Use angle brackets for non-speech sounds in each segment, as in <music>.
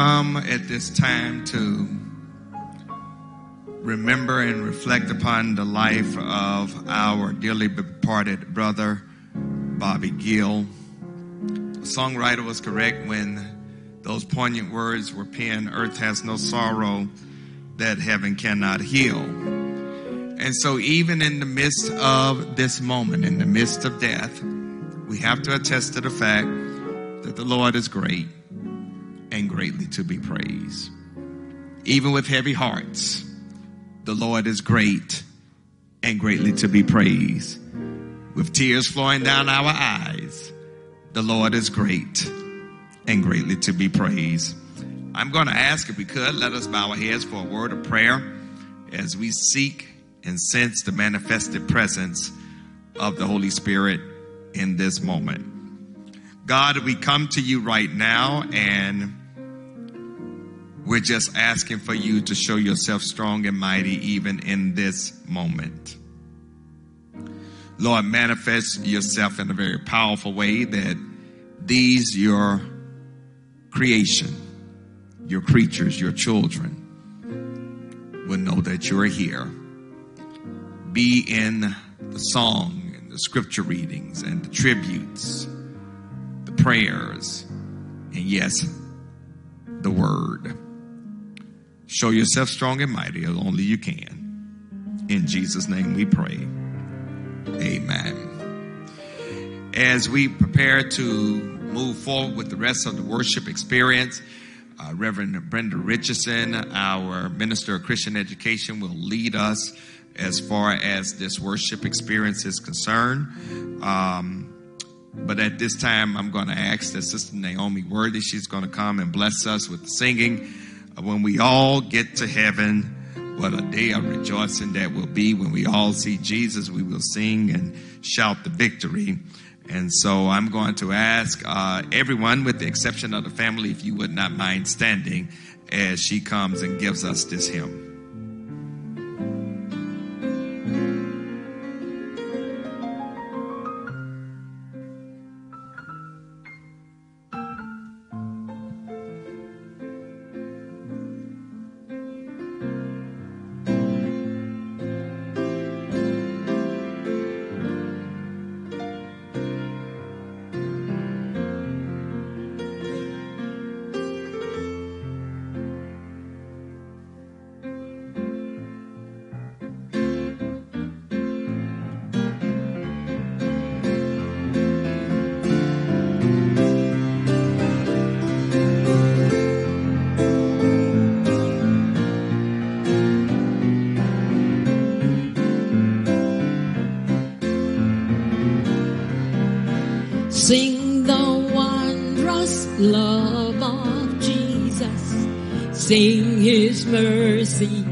come at this time to remember and reflect upon the life of our dearly departed brother, Bobby Gill. The songwriter was correct when those poignant words were penned Earth has no sorrow that heaven cannot heal. And so, even in the midst of this moment, in the midst of death, we have to attest to the fact that the Lord is great and greatly to be praised. Even with heavy hearts, the Lord is great and greatly to be praised. With tears flowing down our eyes, the Lord is great and greatly to be praised. I'm going to ask if we could let us bow our heads for a word of prayer as we seek and sense the manifested presence of the Holy Spirit in this moment. God, we come to you right now and we're just asking for you to show yourself strong and mighty even in this moment. Lord, manifest yourself in a very powerful way that these, your creation, your creatures, your children, will know that you're here. Be in the song and the scripture readings and the tributes, the prayers, and yes, the word. Show yourself strong and mighty as only you can. In Jesus' name we pray. Amen. As we prepare to move forward with the rest of the worship experience, uh, Reverend Brenda Richardson, our Minister of Christian Education, will lead us as far as this worship experience is concerned. Um, but at this time, I'm going to ask that Sister Naomi Worthy, she's going to come and bless us with the singing when we all get to heaven, what a day of rejoicing that will be when we all see Jesus. We will sing and shout the victory. And so I'm going to ask uh, everyone, with the exception of the family, if you would not mind standing as she comes and gives us this hymn. Sing his mercy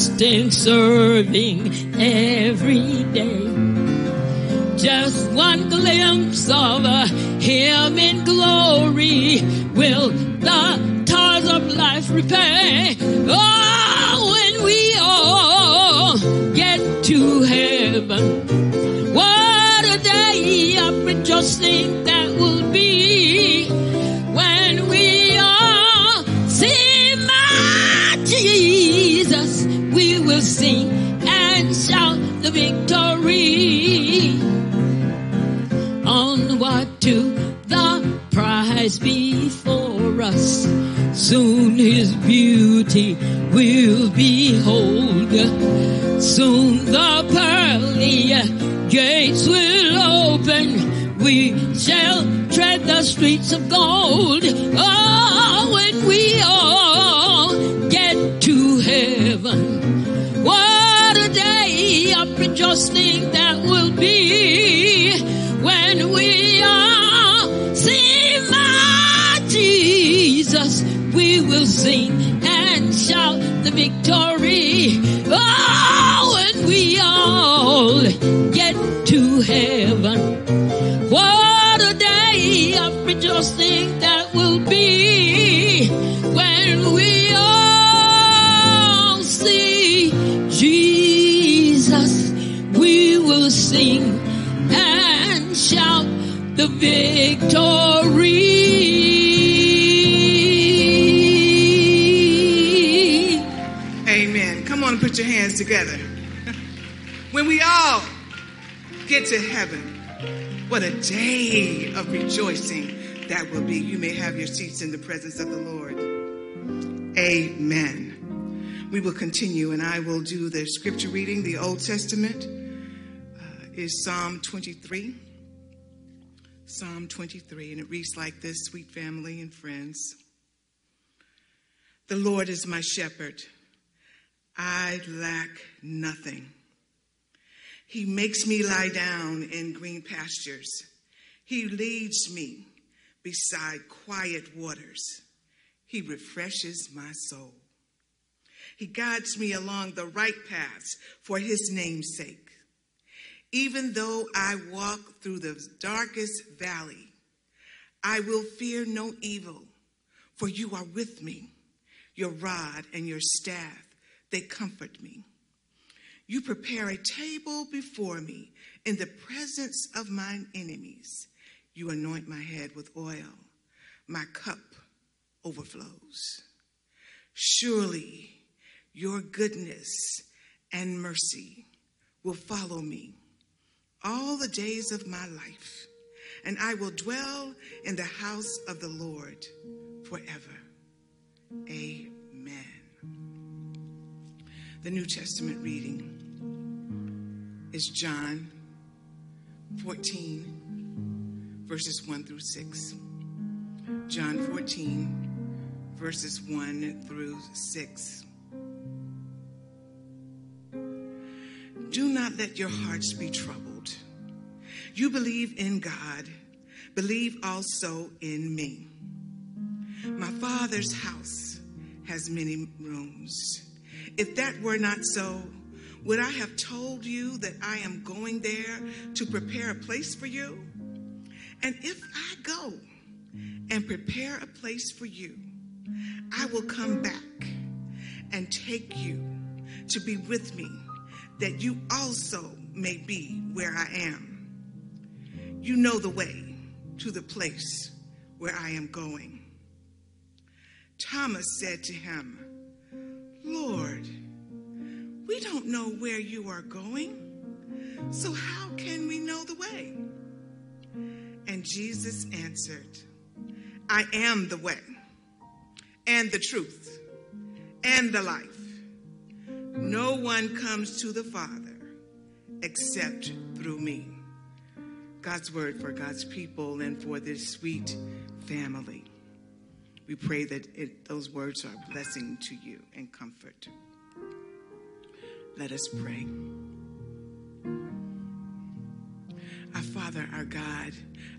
trusting, serving streets of gold. Oh, victory. Amen. Come on and put your hands together. When we all get to heaven, what a day of rejoicing that will be. You may have your seats in the presence of the Lord. Amen. We will continue, and I will do the scripture reading. The Old Testament uh, is Psalm 23. Psalm 23, and it reads like this Sweet family and friends. The Lord is my shepherd. I lack nothing. He makes me lie down in green pastures. He leads me beside quiet waters. He refreshes my soul. He guides me along the right paths for his name's sake. Even though I walk through the darkest valley, I will fear no evil, for you are with me. Your rod and your staff, they comfort me. You prepare a table before me in the presence of mine enemies. You anoint my head with oil. My cup overflows. Surely your goodness and mercy will follow me all the days of my life, and I will dwell in the house of the Lord forever. Amen. The New Testament reading is John 14, verses 1 through 6. John 14, verses 1 through 6. Do not let your hearts be troubled. You believe in God, believe also in me. My Father's house has many rooms. If that were not so, would I have told you that I am going there to prepare a place for you? And if I go and prepare a place for you, I will come back and take you to be with me, that you also may be where I am. You know the way to the place where I am going. Thomas said to him, Lord, we don't know where you are going, so how can we know the way? And Jesus answered, I am the way and the truth and the life. No one comes to the Father except through me. God's word for God's people and for this sweet family. We pray that it, those words are a blessing to you and comfort. Let us pray. Our Father, our God,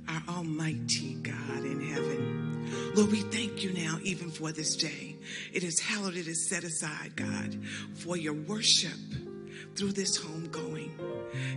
our Almighty God in heaven. Lord, we thank you now even for this day. It is hallowed, it is set aside, God, for your worship through this home going.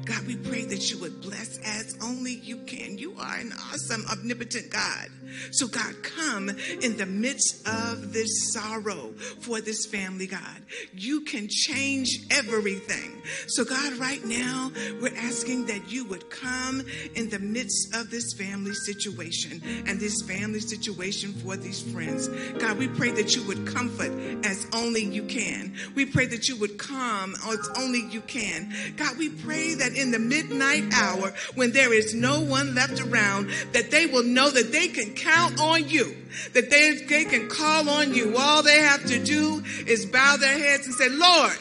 God, we pray that you would bless as only you can. You are an awesome, omnipotent God. So, God, come in the midst of this sorrow for this family, God. You can change everything. So, God, right now, we're asking that you would come in the midst of this family situation and this family situation for these friends. God, we pray that you would comfort as only you can. We pray that you would calm as only you can. God, we pray that in the midnight hour, when there is no one left around, that they will know that they can count on you, that they, they can call on you. All they have to do is bow their heads and say, Lord,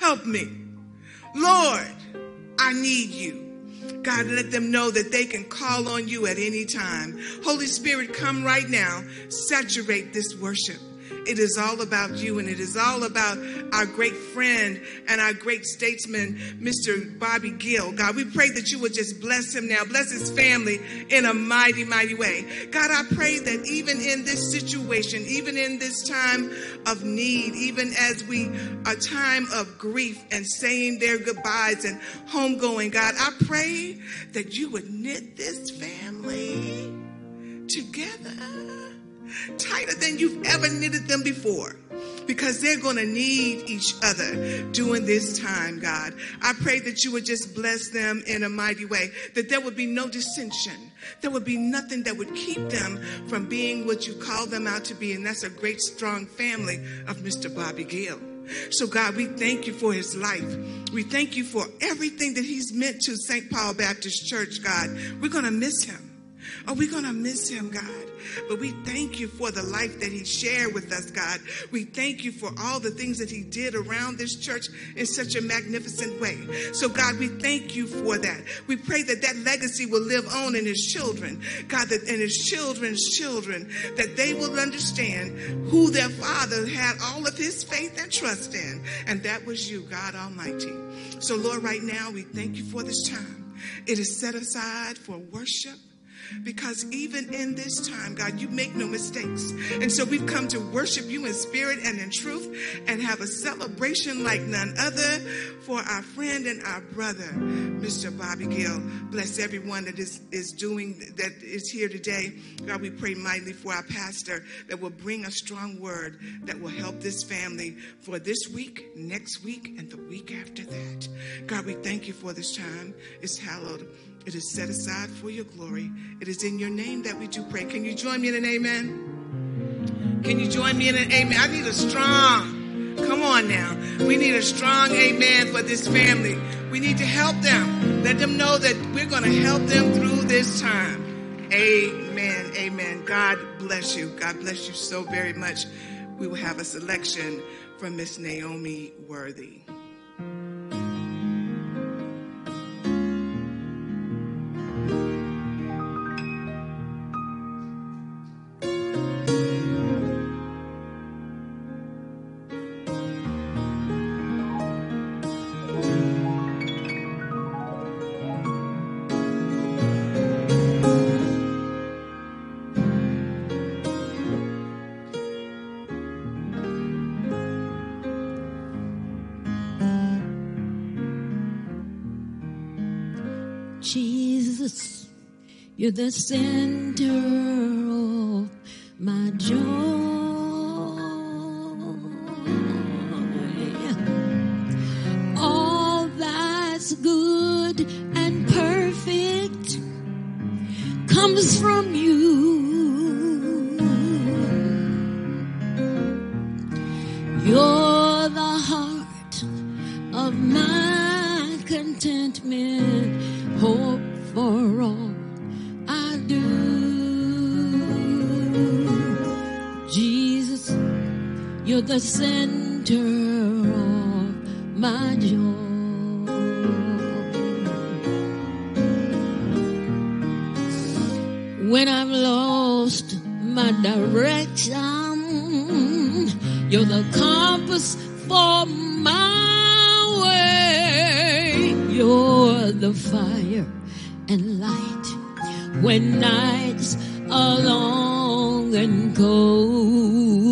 help me. Lord, I need you. God, let them know that they can call on you at any time. Holy Spirit, come right now. Saturate this worship. It is all about you, and it is all about our great friend and our great statesman, Mr. Bobby Gill. God, we pray that you would just bless him now, bless his family in a mighty, mighty way. God, I pray that even in this situation, even in this time of need, even as we a time of grief and saying their goodbyes and homegoing, God, I pray that you would knit this family together tighter than you've ever knitted them before because they're going to need each other during this time, God. I pray that you would just bless them in a mighty way, that there would be no dissension. There would be nothing that would keep them from being what you call them out to be, and that's a great, strong family of Mr. Bobby Gill. So, God, we thank you for his life. We thank you for everything that he's meant to St. Paul Baptist Church, God. We're going to miss him. Are we going to miss him, God? But we thank you for the life that he shared with us, God. We thank you for all the things that he did around this church in such a magnificent way. So, God, we thank you for that. We pray that that legacy will live on in his children, God, that in his children's children, that they will understand who their father had all of his faith and trust in, and that was you, God Almighty. So, Lord, right now, we thank you for this time. It is set aside for worship because even in this time, God, you make no mistakes. And so we've come to worship you in spirit and in truth and have a celebration like none other for our friend and our brother, Mr. Bobby Gill. Bless everyone that is, is doing, that is here today. God, we pray mightily for our pastor that will bring a strong word that will help this family for this week, next week, and the week after that. God, we thank you for this time. It's hallowed. It is set aside for your glory. It is in your name that we do pray. Can you join me in an amen? Can you join me in an amen? I need a strong, come on now. We need a strong amen for this family. We need to help them. Let them know that we're going to help them through this time. Amen. Amen. God bless you. God bless you so very much. We will have a selection from Miss Naomi Worthy. You're the center When I've lost my direction, you're the compass for my way. You're the fire and light when nights are long and cold.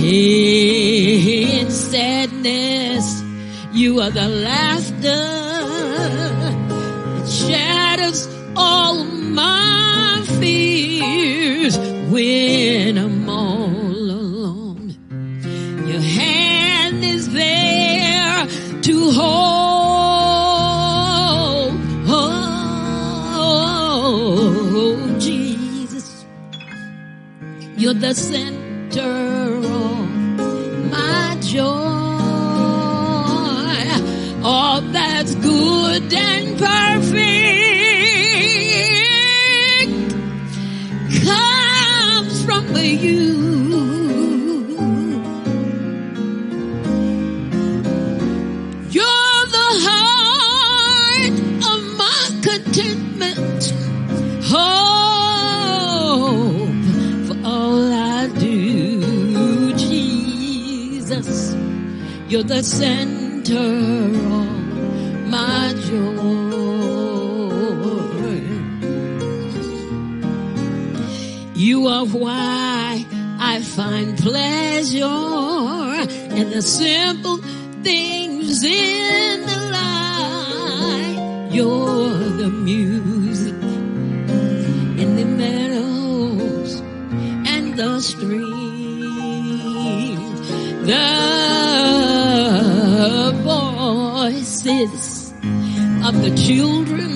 In sadness You are the laughter the center You're the center of my joy. You are why I find pleasure in the simple things in the life. You're the music in the meadows and the streams. Of the children,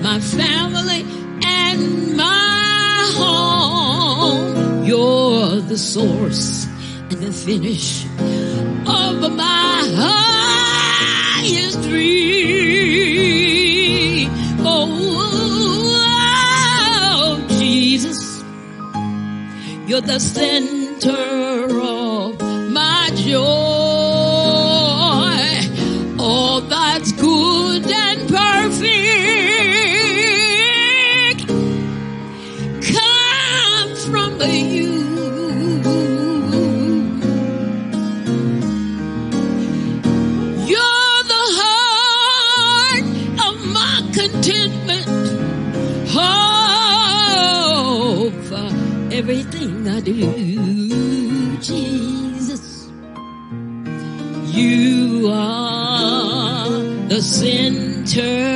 my family, and my home. You're the source and the finish of my highest dream. Oh, oh, oh Jesus, you're the center the center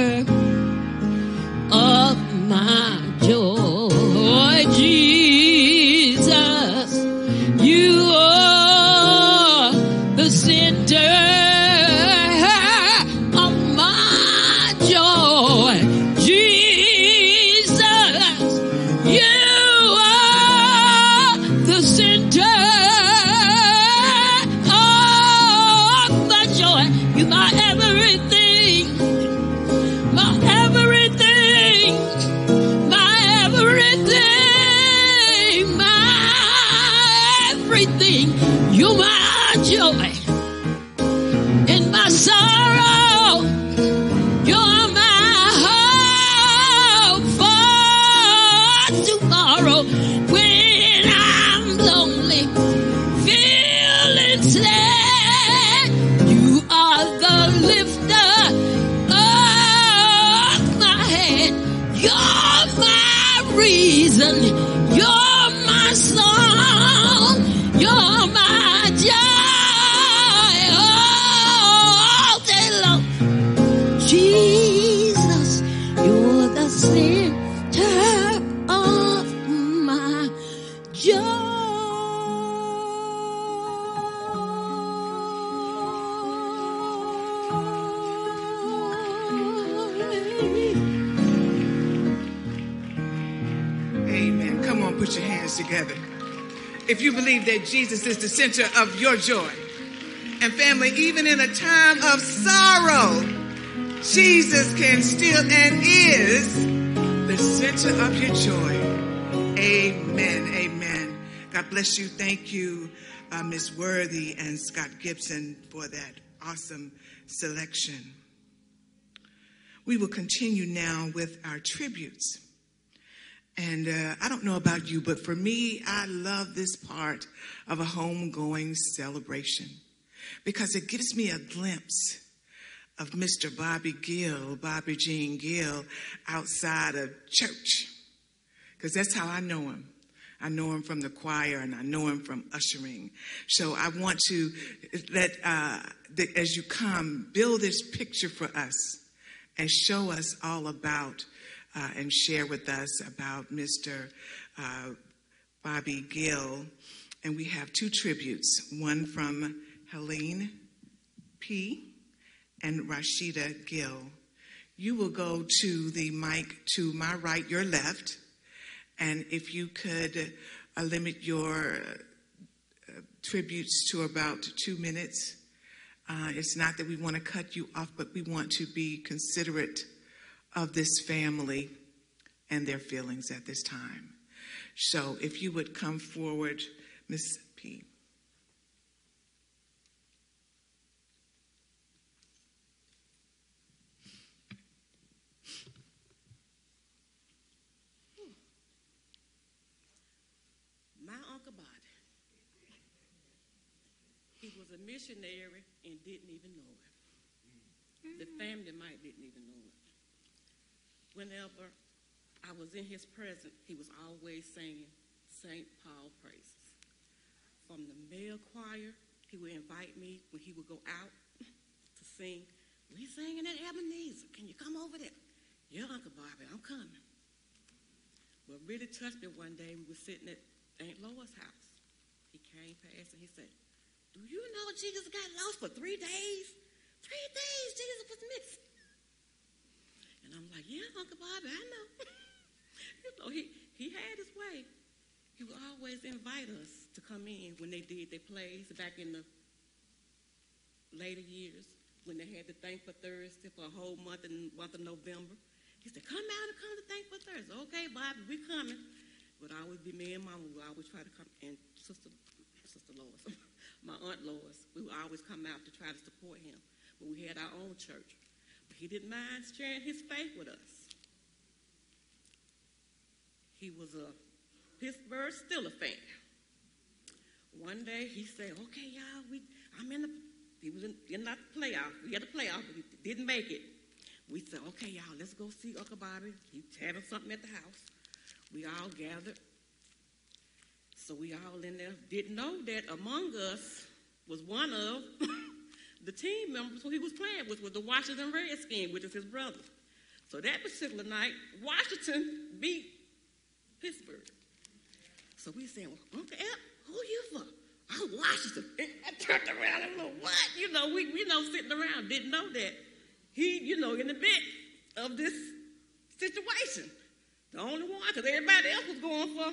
Jesus is the center of your joy, and family, even in a time of sorrow, Jesus can still and is the center of your joy. Amen. Amen. God bless you. Thank you, uh, Miss Worthy and Scott Gibson, for that awesome selection. We will continue now with our tributes. And uh, I don't know about you, but for me, I love this part of a homegoing celebration because it gives me a glimpse of Mr. Bobby Gill, Bobby Jean Gill, outside of church. Because that's how I know him. I know him from the choir, and I know him from ushering. So I want to let, uh, as you come, build this picture for us and show us all about uh, and share with us about Mr. Uh, Bobby Gill. And we have two tributes one from Helene P. and Rashida Gill. You will go to the mic to my right, your left, and if you could uh, limit your uh, tributes to about two minutes. Uh, it's not that we want to cut you off, but we want to be considerate of this family and their feelings at this time. So if you would come forward, Miss P. My Uncle Bobby, he was a missionary and didn't even know it. The mm-hmm. family might didn't even know it. Whenever I was in his presence, he was always singing St. Paul praises. From the male choir, he would invite me when he would go out to sing. We singing at Ebenezer. Can you come over there? Yeah, Uncle Bobby, I'm coming. What really touched me one day, we were sitting at Aunt Lois' house. He came past and he said, Do you know Jesus got lost for three days? Three days Jesus was missing. And I'm like, Yeah, Uncle Bobby, I know. <laughs> you know, he, he had his way. He would always invite us to come in when they did their plays back in the later years when they had the Thankful Thursday for a whole month in month of November. He said, Come out and come to Thankful Thursday. Okay, Bobby, we coming. But I always be me and mama, would always try to come and sister Sister Lois, <laughs> my aunt Lois, we would always come out to try to support him. But we had our own church. He didn't mind sharing his faith with us. He was a Pittsburgh Steelers fan. One day he said, "Okay, y'all, we I'm in the he was in, in not the playoff. We had the playoff, but he didn't make it. We said, okay, y'all, let's go see Uncle Bobby. He's having something at the house. We all gathered. So we all in there didn't know that among us was one of <laughs> the team members who he was playing with was the Washington Redskins, which is his brother. So that particular night, Washington beat Pittsburgh. So we said, well, Uncle Ep, who you for? I'm Washington. <laughs> And I turned around and looked, what? You know, we, you know, sitting around, didn't know that. He, you know, in the bit of this situation. The only one, because everybody else was going for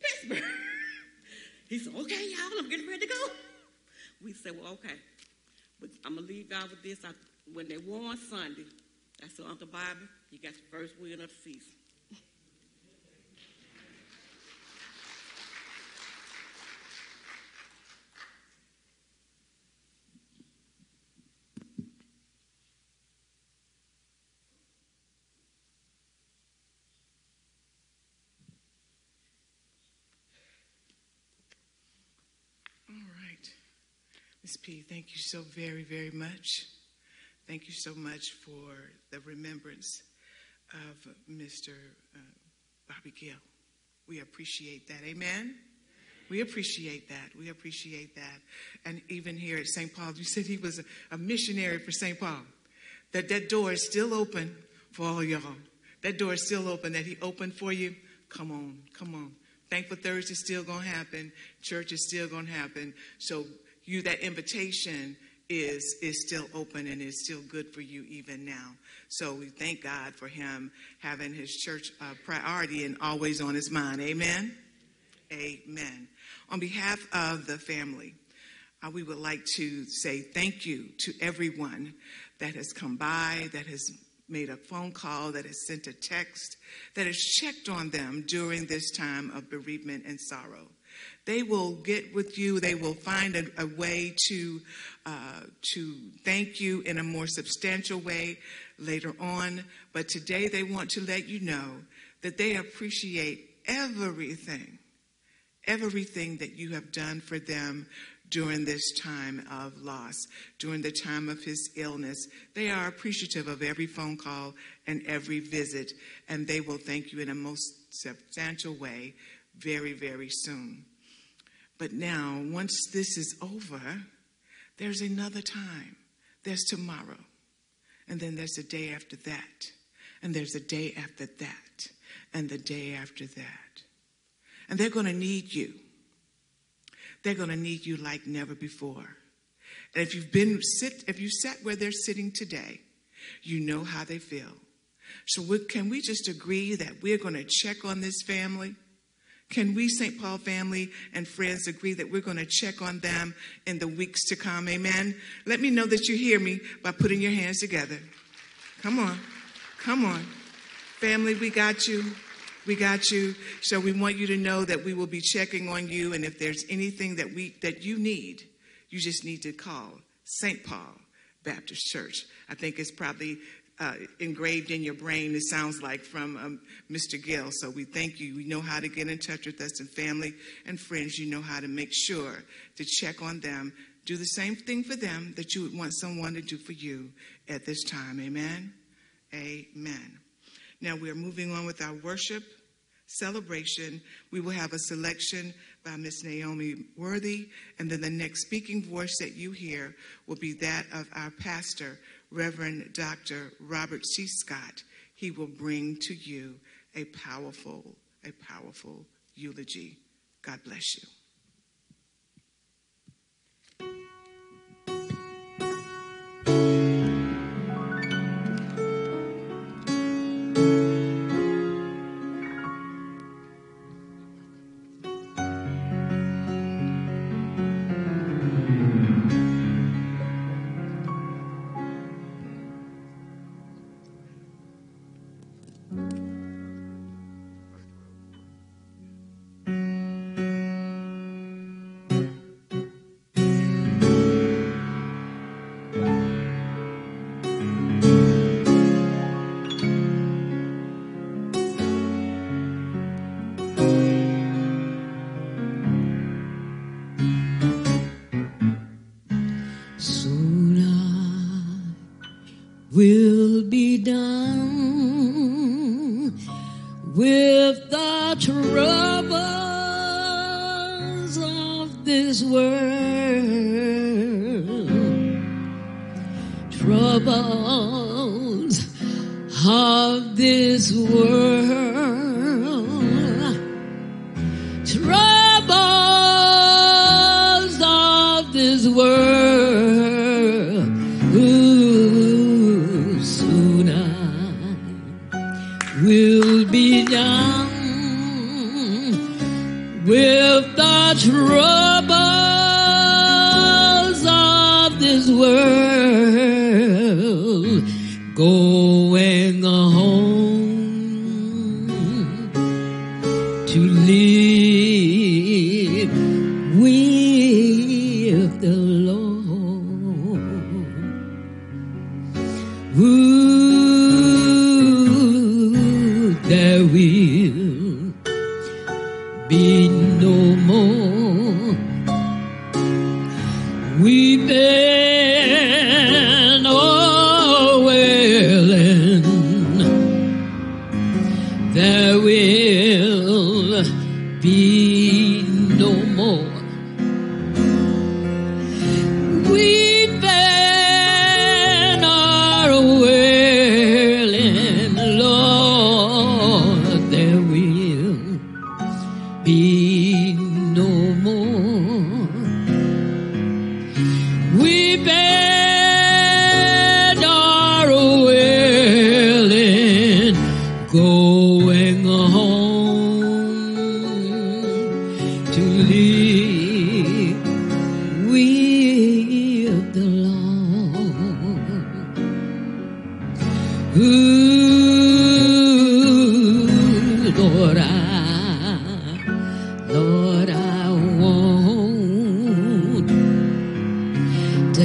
Pittsburgh. <laughs> he said, okay, y'all, I'm getting ready to go. We said, well, okay. But I'm going to leave y'all with this. I, when they won Sunday, I said, Uncle Bobby, you got your first win of the season. All right. Ms. P, thank you so very, very much. Thank you so much for the remembrance of Mr. Uh, Bobby Gill. We appreciate that. Amen. We appreciate that. We appreciate that. And even here at St. Paul, you said he was a, a missionary for St. Paul. That that door is still open for all y'all. That door is still open that he opened for you. Come on, come on. Thankful Thursday is still going to happen. Church is still going to happen. So you, that invitation is is still open and is still good for you even now. So we thank God for him having his church uh, priority and always on his mind. Amen. Amen. On behalf of the family, uh, we would like to say thank you to everyone that has come by, that has made a phone call, that has sent a text, that has checked on them during this time of bereavement and sorrow. They will get with you. They will find a, a way to uh, to thank you in a more substantial way later on. But today they want to let you know that they appreciate everything, everything that you have done for them during this time of loss, during the time of his illness. They are appreciative of every phone call and every visit, and they will thank you in a most substantial way very, very soon. But now, once this is over, there's another time. There's tomorrow. And then there's a day after that. And there's a day after that. And the day after that. And they're going to need you. They're going to need you like never before. And if you've been sit, if you sat where they're sitting today, you know how they feel. So we, can we just agree that we're going to check on this family? Can we, St. Paul family and friends, agree that we're going to check on them in the weeks to come? Amen. Let me know that you hear me by putting your hands together. Come on. Come on. Family, we got you. We got you. So we want you to know that we will be checking on you and if there's anything that we that you need, you just need to call St. Paul Baptist Church. I think it's probably uh, engraved in your brain, it sounds like, from um, Mr. Gill. So we thank you. We know how to get in touch with us and family and friends. You know how to make sure to check on them. Do the same thing for them that you would want someone to do for you at this time. Amen. Amen. Now we are moving on with our worship celebration. We will have a selection by Miss Naomi Worthy, and then the next speaking voice that you hear will be that of our pastor, Reverend Dr. Robert C. Scott. He will bring to you a powerful, a powerful eulogy. God bless you. troubles of this world.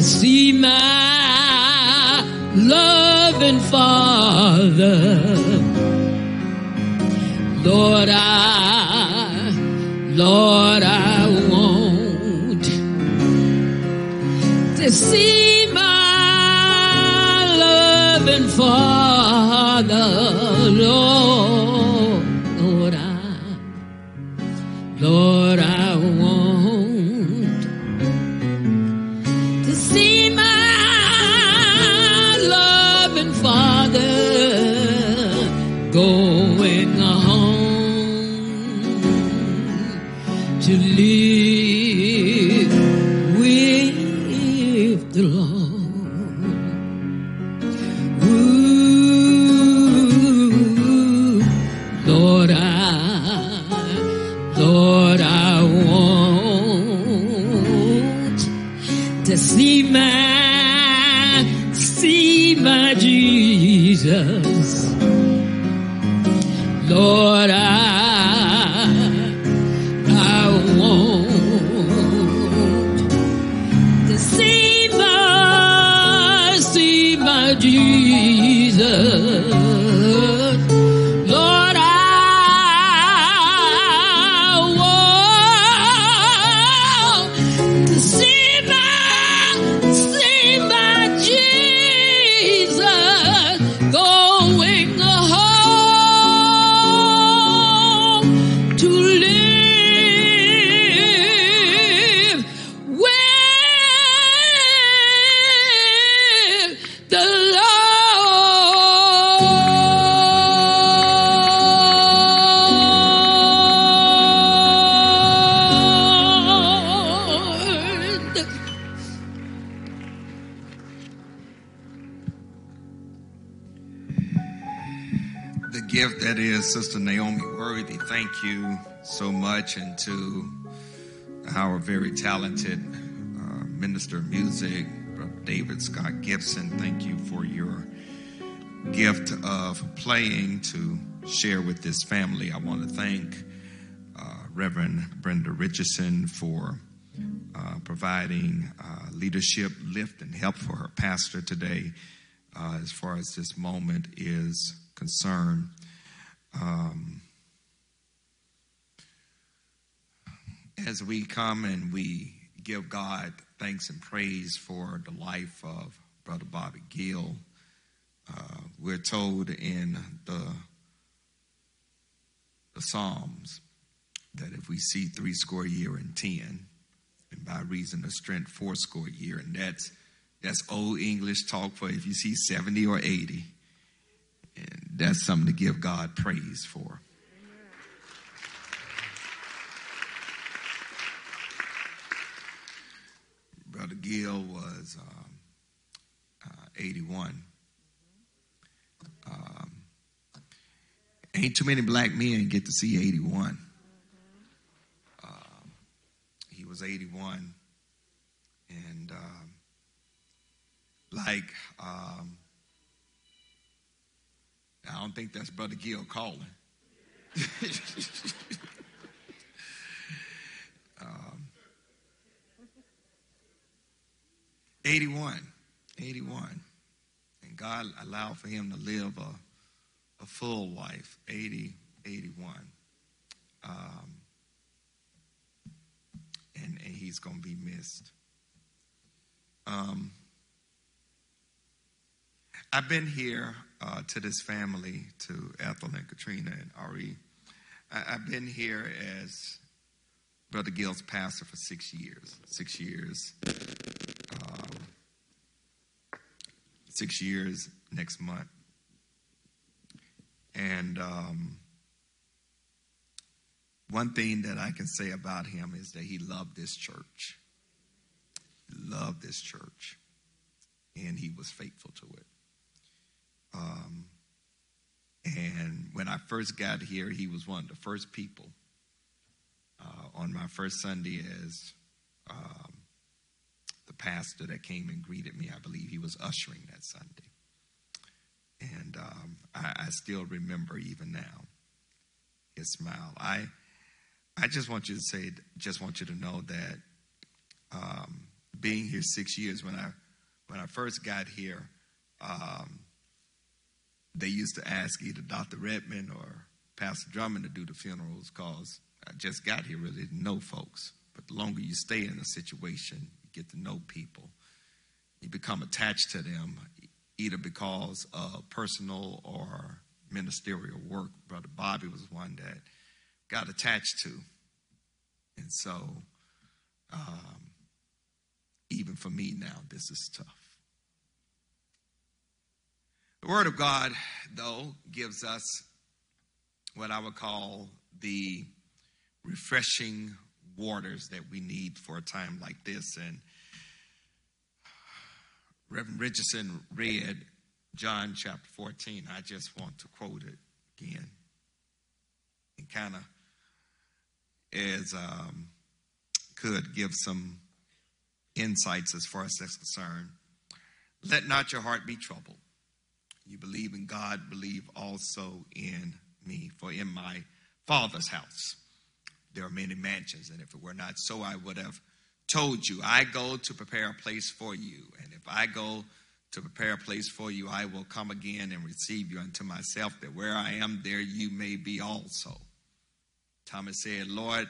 see my loving Father. Lord, I that is Sister Naomi Worthy. Thank you so much, and to our very talented uh, minister of music, Brother David Scott Gibson. Thank you for your gift of playing to share with this family. I want to thank uh, Reverend Brenda Richardson for uh, providing uh, leadership, lift, and help for her pastor today uh, as far as this moment is concerned. Um, as we come and we give God thanks and praise for the life of Brother Bobby Gill, uh, we're told in the, the Psalms that if we see three score year and ten, and by reason of strength four score year, and that's that's old English talk for if you see 70 or 80. And that's something to give God praise for. Brother Gill was um, uh, 81. Um, ain't too many black men get to see 81. Um, he was 81. And um, like, um, I don't think that's Brother Gill calling. um, 81, 81. And God allowed for him to live a, a full life, 80, 81. Um, and, and he's going to be missed. Um, I've been here uh, to this family, to Ethel and Katrina and Ari. I, I've been here as Brother Gill's pastor for six years. Six years. Um, six years next month. And um, one thing that I can say about him is that he loved this church. Loved this church. And he was faithful to it. Um, and when I first got here, he was one of the first people uh, on my first Sunday as um, the pastor that came and greeted me. I believe he was ushering that Sunday. And um, I, I still remember even now his smile. I, I just want you to say, just want you to know that um, being here six years, when I, when I first got here, um, they used to ask either Dr. Redmond or Pastor Drummond to do the funerals because I just got here, really didn't know folks. But the longer you stay in a situation, you get to know people. You become attached to them, either because of personal or ministerial work. Brother Bobby was one that got attached to. And so, um, even for me now, this is tough. The Word of God, though, gives us what I would call the refreshing waters that we need for a time like this. And Reverend Richardson read John chapter 14. I just want to quote it again. And kind of as um, could give some insights as far as that's concerned. Let not your heart be troubled. You believe in God, believe also in me. For in my Father's house there are many mansions, and if it were not so, I would have told you, I go to prepare a place for you. And if I go to prepare a place for you, I will come again and receive you unto myself, that where I am, there you may be also. Thomas said, Lord,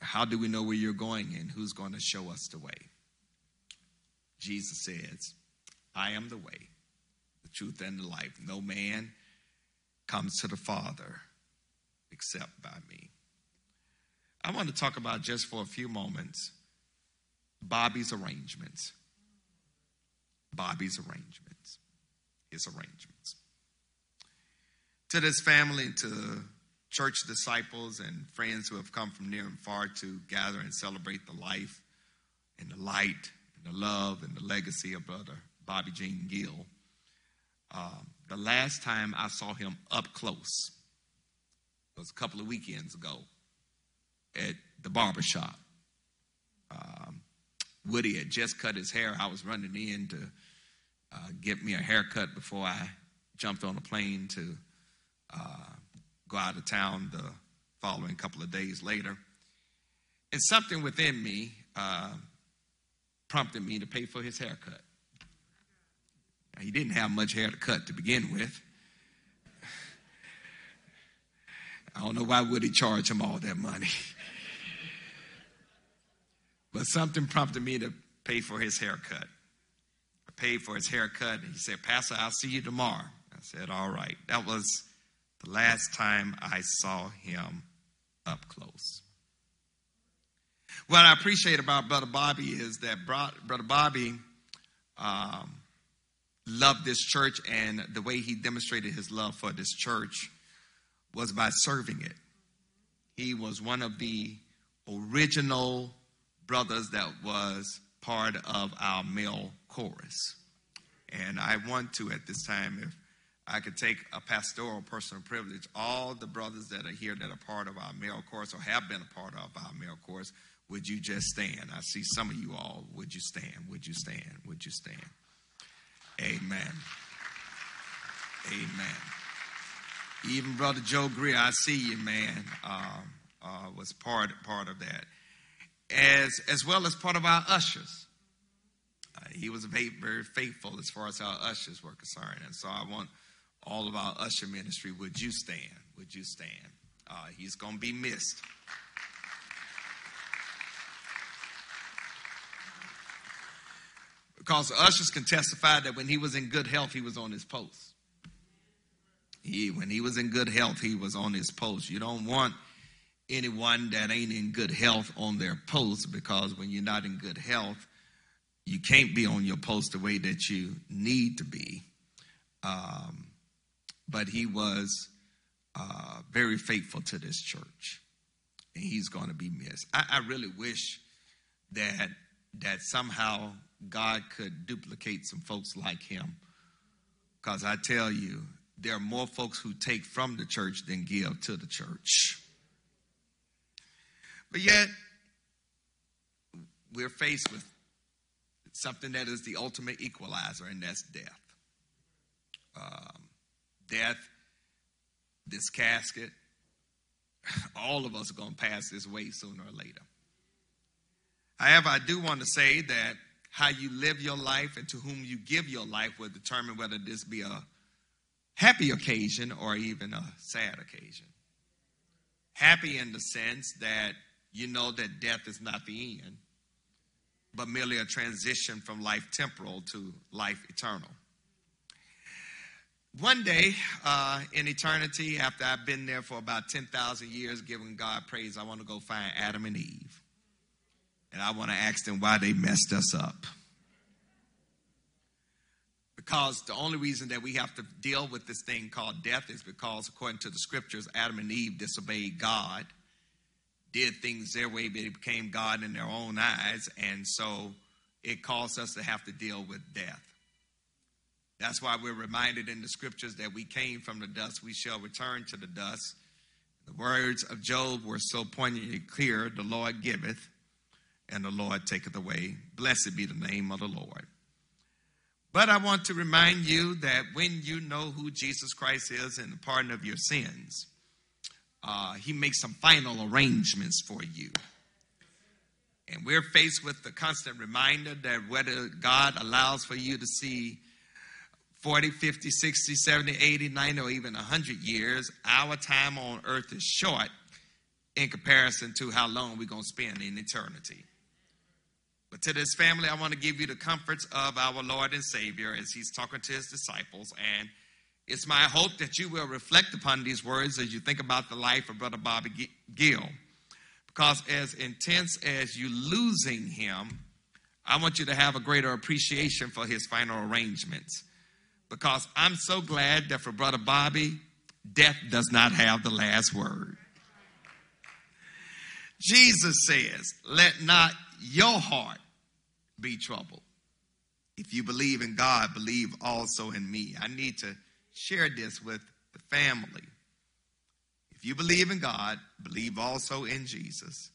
how do we know where you're going and who's going to show us the way? Jesus says, I am the way, truth, and the life. No man comes to the Father except by me. I want to talk about just for a few moments Bobby's arrangements. Bobby's arrangements. His arrangements. To this family, to church disciples and friends who have come from near and far to gather and celebrate the life and the light and the love and the legacy of Brother Bobby Gene Gill. Um, the last time I saw him up close was a couple of weekends ago at the barber shop. Um, Woody had just cut his hair. I was running in to uh, get me a haircut before I jumped on a plane to uh, go out of town the following couple of days later. And something within me uh, prompted me to pay for his haircut. Now, he didn't have much hair to cut to begin with. I don't know why would he charge him all that money. but something prompted me to pay for his haircut. I paid for his haircut, and he said, Pastor, I'll see you tomorrow. I said, All right. That was the last time I saw him up close. What I appreciate about Brother Bobby is that Brother Bobby um, loved this church, and the way he demonstrated his love for this church was by serving it. He was one of the original brothers that was part of our male chorus. And I want to, at this time, if I could take a pastoral personal privilege. All the brothers that are here that are part of our male chorus or have been a part of our male chorus, would you just stand? I see some of you all. Would you stand? Would you stand? Would you stand? Amen. Amen. Even Brother Joe Greer, I see you, man, uh, uh, was part part of that, as as well as part of our ushers. Uh, he was very, very faithful as far as our ushers were concerned, and so I want all of our usher ministry, would you stand? Would you stand? Uh, he's going to be missed. Because the ushers can testify that when he was in good health, he was on his post. He, when he was in good health, he was on his post. You don't want anyone that ain't in good health on their post because when you're not in good health, you can't be on your post the way that you need to be. Um, but he was uh, very faithful to this church, and he's going to be missed. I, I really wish that that somehow God could duplicate some folks like him, because I tell you, there are more folks who take from the church than give to the church. But yet, we're faced with something that is the ultimate equalizer, and that's death. Um, death, this casket, <sighs> all of us are going to pass this way sooner or later. However, I do want to say that how you live your life and to whom you give your life will determine whether this be a happy occasion or even a sad occasion. Happy in the sense that you know that death is not the end, but merely a transition from life temporal to life eternal. One day uh, in eternity, after I've been there for about 10,000 years giving God praise, I want to go find Adam and Eve. And I want to ask them why they messed us up. Because the only reason that we have to deal with this thing called death is because, according to the scriptures, Adam and Eve disobeyed God, did things their way, they became God in their own eyes, and so it caused us to have to deal with death. That's why we're reminded in the scriptures that we came from the dust, we shall return to the dust. The words of Job were so poignantly clear the Lord giveth, and the Lord taketh away. Blessed be the name of the Lord. But I want to remind you that when you know who Jesus Christ is and the pardon of your sins, uh, He makes some final arrangements for you. And we're faced with the constant reminder that whether God allows for you to see 40, 50, 60, 70, 80, 90, or even 100 years, our time on earth is short in comparison to how long we're going to spend in eternity. But to this family, I want to give you the comforts of our Lord and Savior as He's talking to His disciples. And it's my hope that you will reflect upon these words as you think about the life of Brother Bobby Gill. Because as intense as you losing him, I want you to have a greater appreciation for his final arrangements because I'm so glad that for Brother Bobby, death does not have the last word. Jesus says, Let not your heart be troubled. If you believe in God, believe also in me. I need to share this with the family. If you believe in God, believe also in Jesus.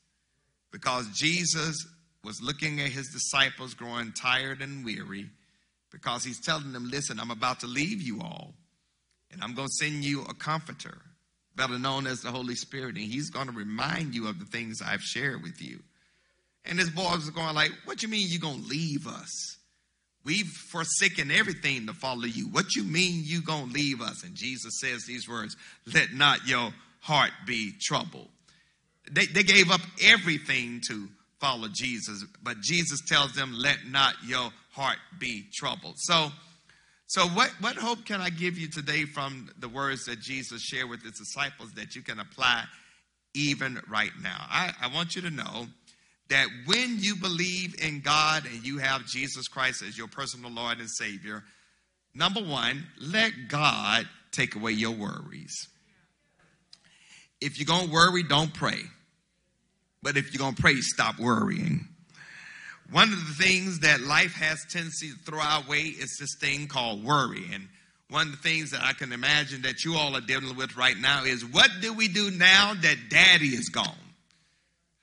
Because Jesus was looking at his disciples growing tired and weary because he's telling them, listen, I'm about to leave you all, and I'm going to send you a comforter, better known as the Holy Spirit, and he's going to remind you of the things I've shared with you. And his boys are going like, what you mean you're going to leave us? We've forsaken everything to follow you. What you mean you going to leave us? And Jesus says these words, let not your heart be troubled. They, they gave up everything to follow Jesus, but Jesus tells them, let not your heart be troubled. So, so what, what hope can I give you today from the words that Jesus shared with his disciples that you can apply even right now? I, I want you to know that when you believe in God and you have Jesus Christ as your personal Lord and Savior, number one, let God take away your worries. If you're going to worry, don't pray. But if you're going to pray, stop worrying. One of the things that life has tendency to throw our way is this thing called worry. And one of the things that I can imagine that you all are dealing with right now is what do we do now that daddy is gone?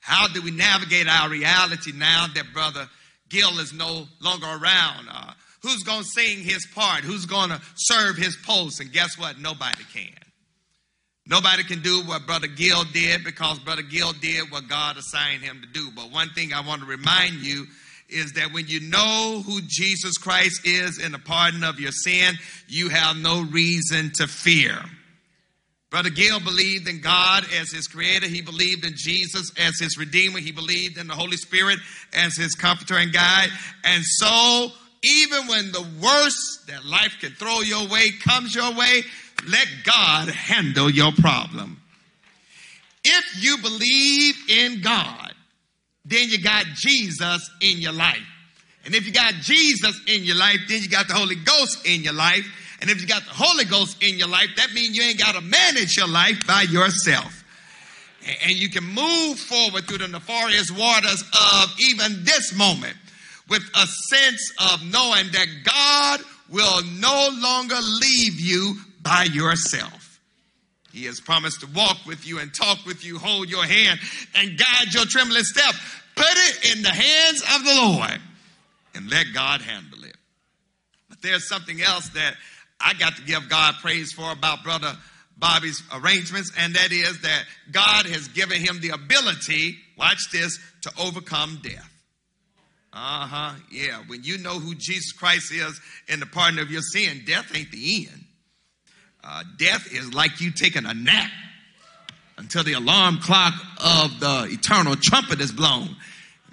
How do we navigate our reality now that Brother Gill is no longer around? Uh, who's going to sing his part? Who's going to serve his post? And guess what? Nobody can. Nobody can do what Brother Gill did because Brother Gill did what God assigned him to do. But one thing I want to remind you is that when you know who Jesus Christ is in the pardon of your sin, you have no reason to fear. Brother Gill believed in God as his creator. He believed in Jesus as his redeemer. He believed in the Holy Spirit as his comforter and guide. And so, even when the worst that life can throw your way comes your way, let God handle your problem. If you believe in God, then you got Jesus in your life. And if you got Jesus in your life, then you got the Holy Ghost in your life. And if you got the Holy Ghost in your life, that means you ain't got to manage your life by yourself. And you can move forward through the nefarious waters of even this moment with a sense of knowing that God will no longer leave you by yourself. He has promised to walk with you and talk with you, hold your hand, and guide your trembling step. Put it in the hands of the Lord and let God handle it. But there's something else that I got to give God praise for about Brother Bobby's arrangements, and that is that God has given him the ability, watch this, to overcome death. Uh huh. Yeah. When you know who Jesus Christ is and the pardon of your sin, death ain't the end. Uh, death is like you taking a nap until the alarm clock of the eternal trumpet is blown.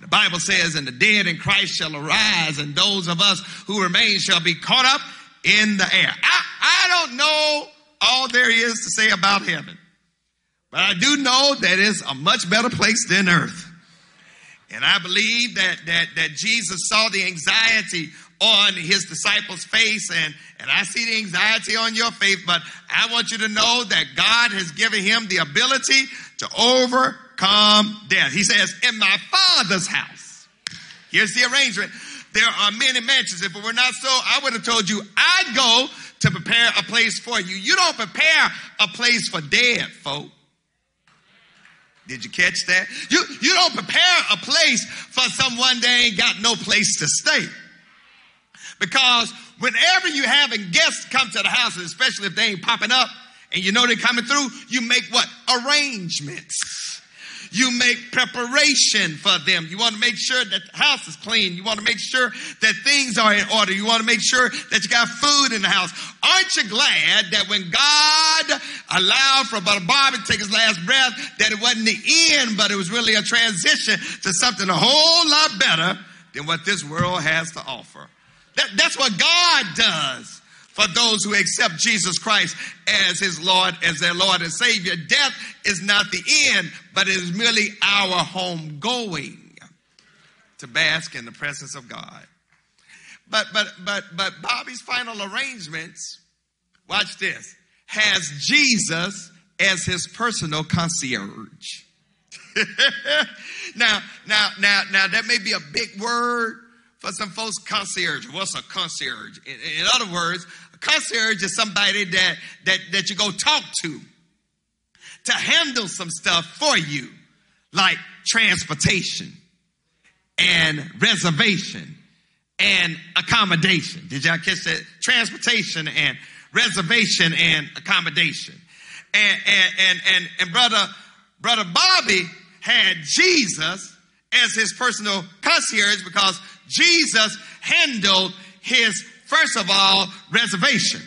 The Bible says, and the dead in Christ shall arise, and those of us who remain shall be caught up in the air. I, I don't know all there is to say about heaven, but I do know that it's a much better place than earth. And I believe that, that, that Jesus saw the anxiety on his disciples' face, and, and I see the anxiety on your face, but I want you to know that God has given him the ability to overcome death. He says, In my Father's house, here's the arrangement. There are many mansions. If it were not so, I would have told you, I'd go to prepare a place for you. You don't prepare a place for dead folk. Did you catch that? You, you don't prepare a place for someone that ain't got no place to stay. Because whenever you having guests come to the house, especially if they ain't popping up and you know they're coming through, you make what? Arrangements. You make preparation for them. You want to make sure that the house is clean. You want to make sure that things are in order. You want to make sure that you got food in the house. Aren't you glad that when God allowed for Brother Bobby to take his last breath, that it wasn't the end, but it was really a transition to something a whole lot better than what this world has to offer? That, that's what God does for those who accept Jesus Christ as his Lord, as their Lord and Savior. Death is not the end, but it is merely our home going to bask in the presence of God. But but but but Bobby's final arrangements, watch this, has Jesus as his personal concierge. <laughs> now, now, now, now that may be a big word for some folks. Concierge. What's a concierge? In, in other words, concierge is somebody that that that you go talk to to handle some stuff for you, like transportation and reservation and accommodation. Did y'all catch that? Transportation and reservation and accommodation. And and and and, and brother brother Bobby had Jesus as his personal concierge because Jesus handled his first of all reservation.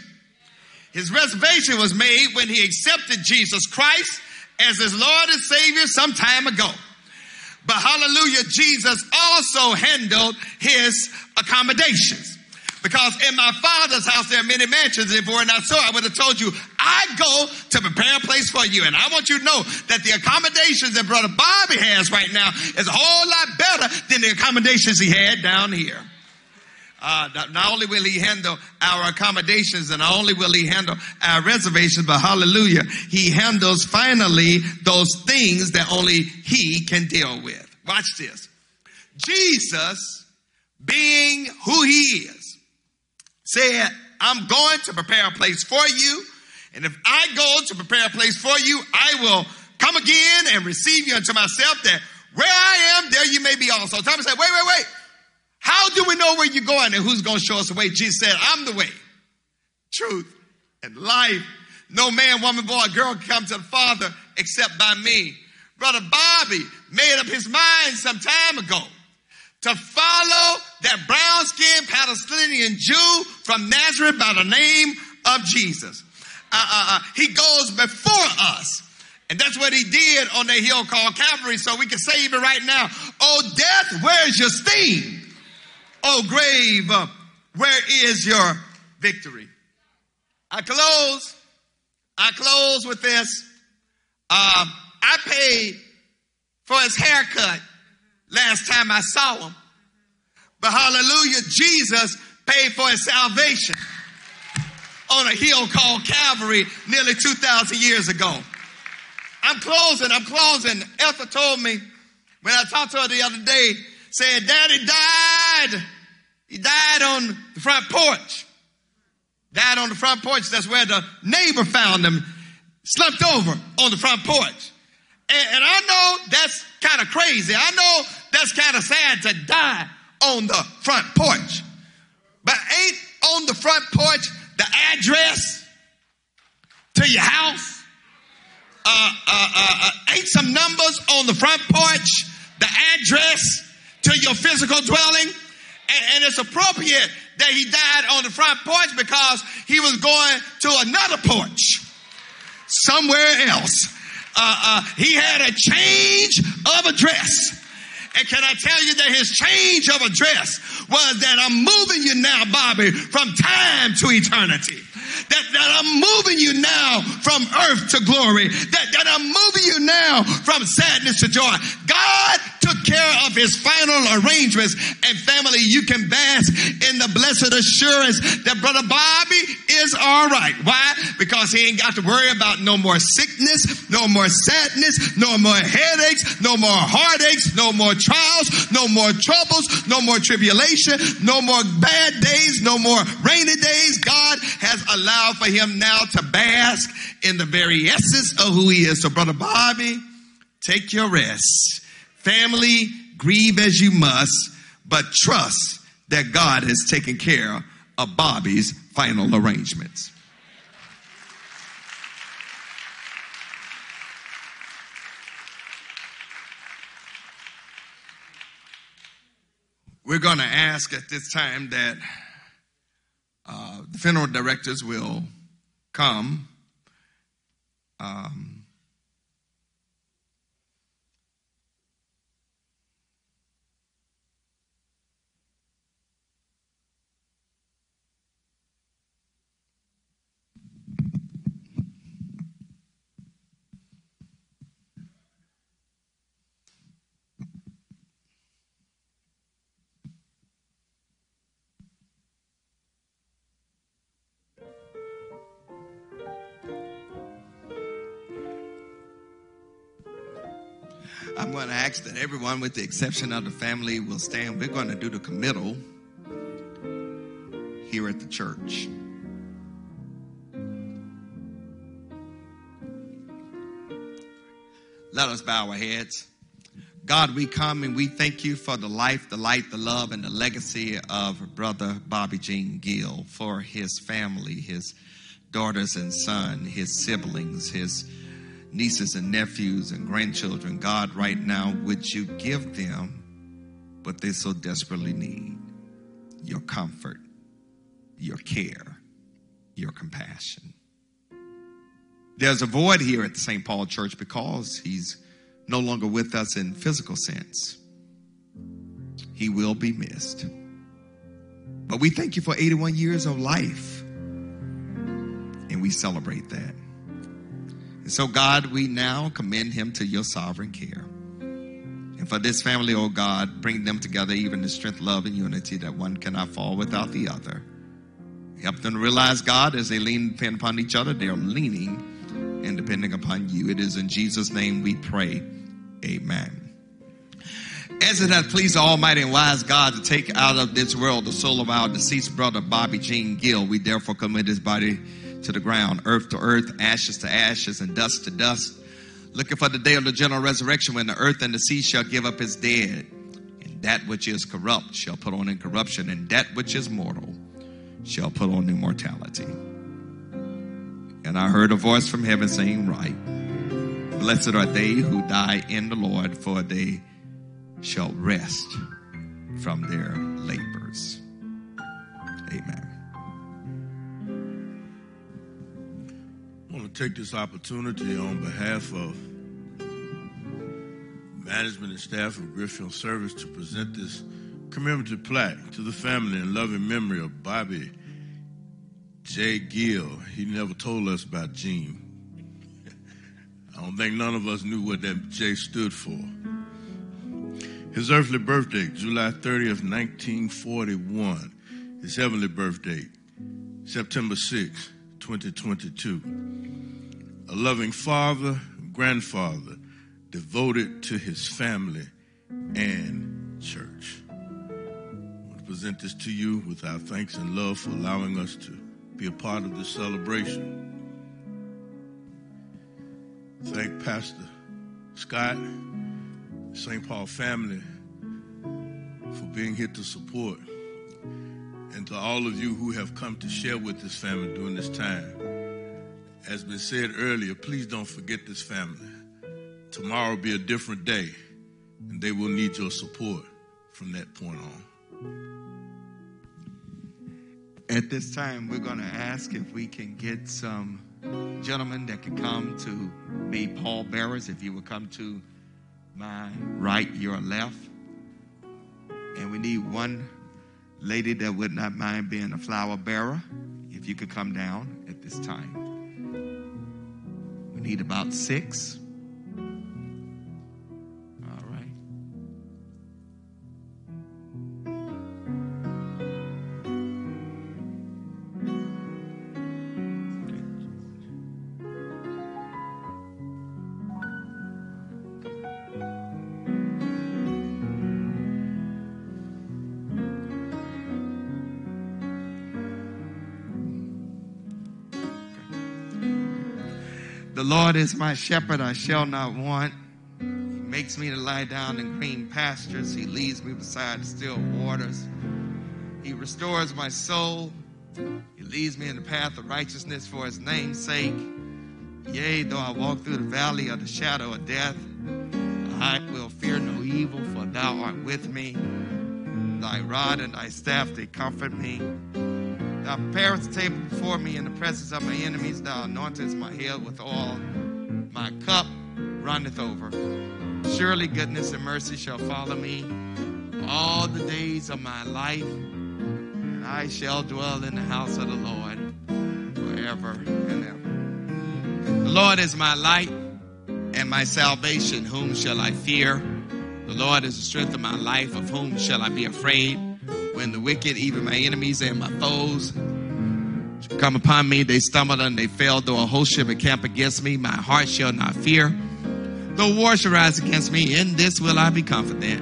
His reservation was made when he accepted Jesus Christ as his Lord and Savior some time ago. But hallelujah, Jesus also handled his accommodations. Because in my father's house there are many mansions. If it were not so, I would have told you, I go to prepare a place for you. And I want you to know that the accommodations that Brother Bobby has right now is a whole lot better than the accommodations he had down here. Uh, not only will he handle our accommodations and not only will he handle our reservations, but hallelujah, he handles finally those things that only he can deal with. Watch this. Jesus, being who he is, said, I'm going to prepare a place for you. And if I go to prepare a place for you, I will come again and receive you unto myself that where I am, there you may be also. Thomas said, wait, wait, wait. How do we know where you're going and who's going to show us the way? Jesus said, I'm the way, truth, and life. No man, woman, boy, girl come to the Father except by me. Brother Bobby made up his mind some time ago to follow that brown skinned Palestinian Jew from Nazareth by the name of Jesus. Uh, uh, uh, he goes before us. And that's what he did on the hill called Calvary, so we can say even right now, oh death, where's your sting? Oh grave, uh, where is your victory? I close. I close with this. Um, I paid for his haircut last time I saw him. But hallelujah, Jesus paid for his salvation on a hill called Calvary nearly 2,000 years ago. I'm closing, I'm closing. Ethel told me when I talked to her the other day, said, Daddy died. He died on the front porch. Died on the front porch. That's where the neighbor found him, slumped over on the front porch. And, and I know that's kind of crazy. I know that's kind of sad to die on the front porch. But ain't on the front porch the address to your house? Uh, uh, uh, uh, ain't some numbers on the front porch the address to your physical dwelling? And, and it's appropriate that he died on the front porch because he was going to another porch somewhere else. Uh, uh, he had a change of address. And can I tell you that his change of address was that I'm moving you now, Bobby, from time to eternity. That, that I'm moving you now from earth to glory. That, that I'm moving you now from sadness to joy. God took care of his final arrangements and family, you can bask in the blessed assurance that brother Bobby is all right. Why? Because he ain't got to worry about no more sickness, no more sadness, no more headaches, no more heartaches, no more trials, no more troubles, no more tribulation, no more bad days, no more rainy days. God has allowed for him now to bask in the very essence of who he is. So brother Bobby, take your rest. Family, grieve as you must, but trust that God has taken care of Bobby's final arrangements. We're going to ask at this time that uh, the funeral directors will come. Um, I'm going to ask that everyone, with the exception of the family, will stand. We're going to do the committal here at the church. Let us bow our heads. God, we come and we thank you for the life, the light, the love, and the legacy of Brother Bobby Gene Gill, for his family, his daughters and son, his siblings, his nieces and nephews and grandchildren, God, right now, would you give them what they so desperately need? Your comfort, your care, your compassion. There's a void here at the St. Paul Church because he's no longer with us in physical sense. He will be missed. But we thank you for 81 years of life, and we celebrate that. And so, God, we now commend him to your sovereign care. And for this family, oh God, bring them together even in strength, love, and unity that one cannot fall without the other. Help them realize, God, as they lean depend upon each other, they're leaning and depending upon you. It is in Jesus' name we pray. Amen. As it hath pleased the Almighty and wise God to take out of this world the soul of our deceased brother Bobby Gene Gill, we therefore commit his body to the ground, earth to earth, ashes to ashes, and dust to dust, looking for the day of the general resurrection when the earth and the sea shall give up its dead, and that which is corrupt shall put on incorruption, and that which is mortal shall put on immortality. And I heard a voice from heaven saying, Right. Blessed are they who die in the Lord, for they shall rest from their labors. Amen. I want to take this opportunity on behalf of management and staff of Griffin Service to present this commemorative plaque to the family in loving memory of Bobby J. Gill. He never told us about Gene. <laughs> I don't think none of us knew what that J stood for. His earthly birthday, July 30th, 1941. His heavenly birthday, September 6, 2022. A loving father, grandfather, devoted to his family and church. I want to present this to you with our thanks and love for allowing us to be a part of this celebration. Thank Pastor Scott, St. Paul family for being here to support, and to all of you who have come to share with this family during this time. As been said earlier, please don't forget this family. Tomorrow will be a different day, and they will need your support from that point on. At this time, we're going to ask if we can get some gentlemen that can come to be pallbearers. If you will come to my right, your left. And we need one lady that would not mind being a flower bearer. If you could come down at this time. We need about six. Lord is my shepherd, I shall not want. He makes me to lie down in green pastures. He leads me beside still waters. He restores my soul. He leads me in the path of righteousness for his name's sake. Yea, though I walk through the valley of the shadow of death, I will fear no evil, for thou art with me. Thy rod and thy staff, they comfort me. Thou preparest table before me in the presence of my enemies. Thou anointest my head with oil. My cup runneth over. Surely goodness and mercy shall follow me all the days of my life, and I shall dwell in the house of the Lord forever and ever. The Lord is my light and my salvation. Whom shall I fear? The Lord is the strength of my life. Of whom shall I be afraid? When the wicked, even my enemies and my foes, come upon me, they stumbled and they fell. Though a host shall encamp against me, my heart shall not fear. Though war shall rise against me, in this will I be confident.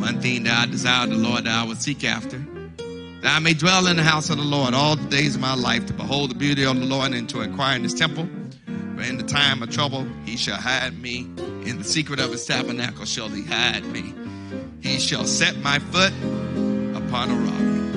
One thing that I desire the Lord that I will seek after, that I may dwell in the house of the Lord all the days of my life, to behold the beauty of the Lord and to inquire in his temple. For in the time of trouble he shall hide me. In the secret of his tabernacle shall he hide me. He shall set my foot upon a rock.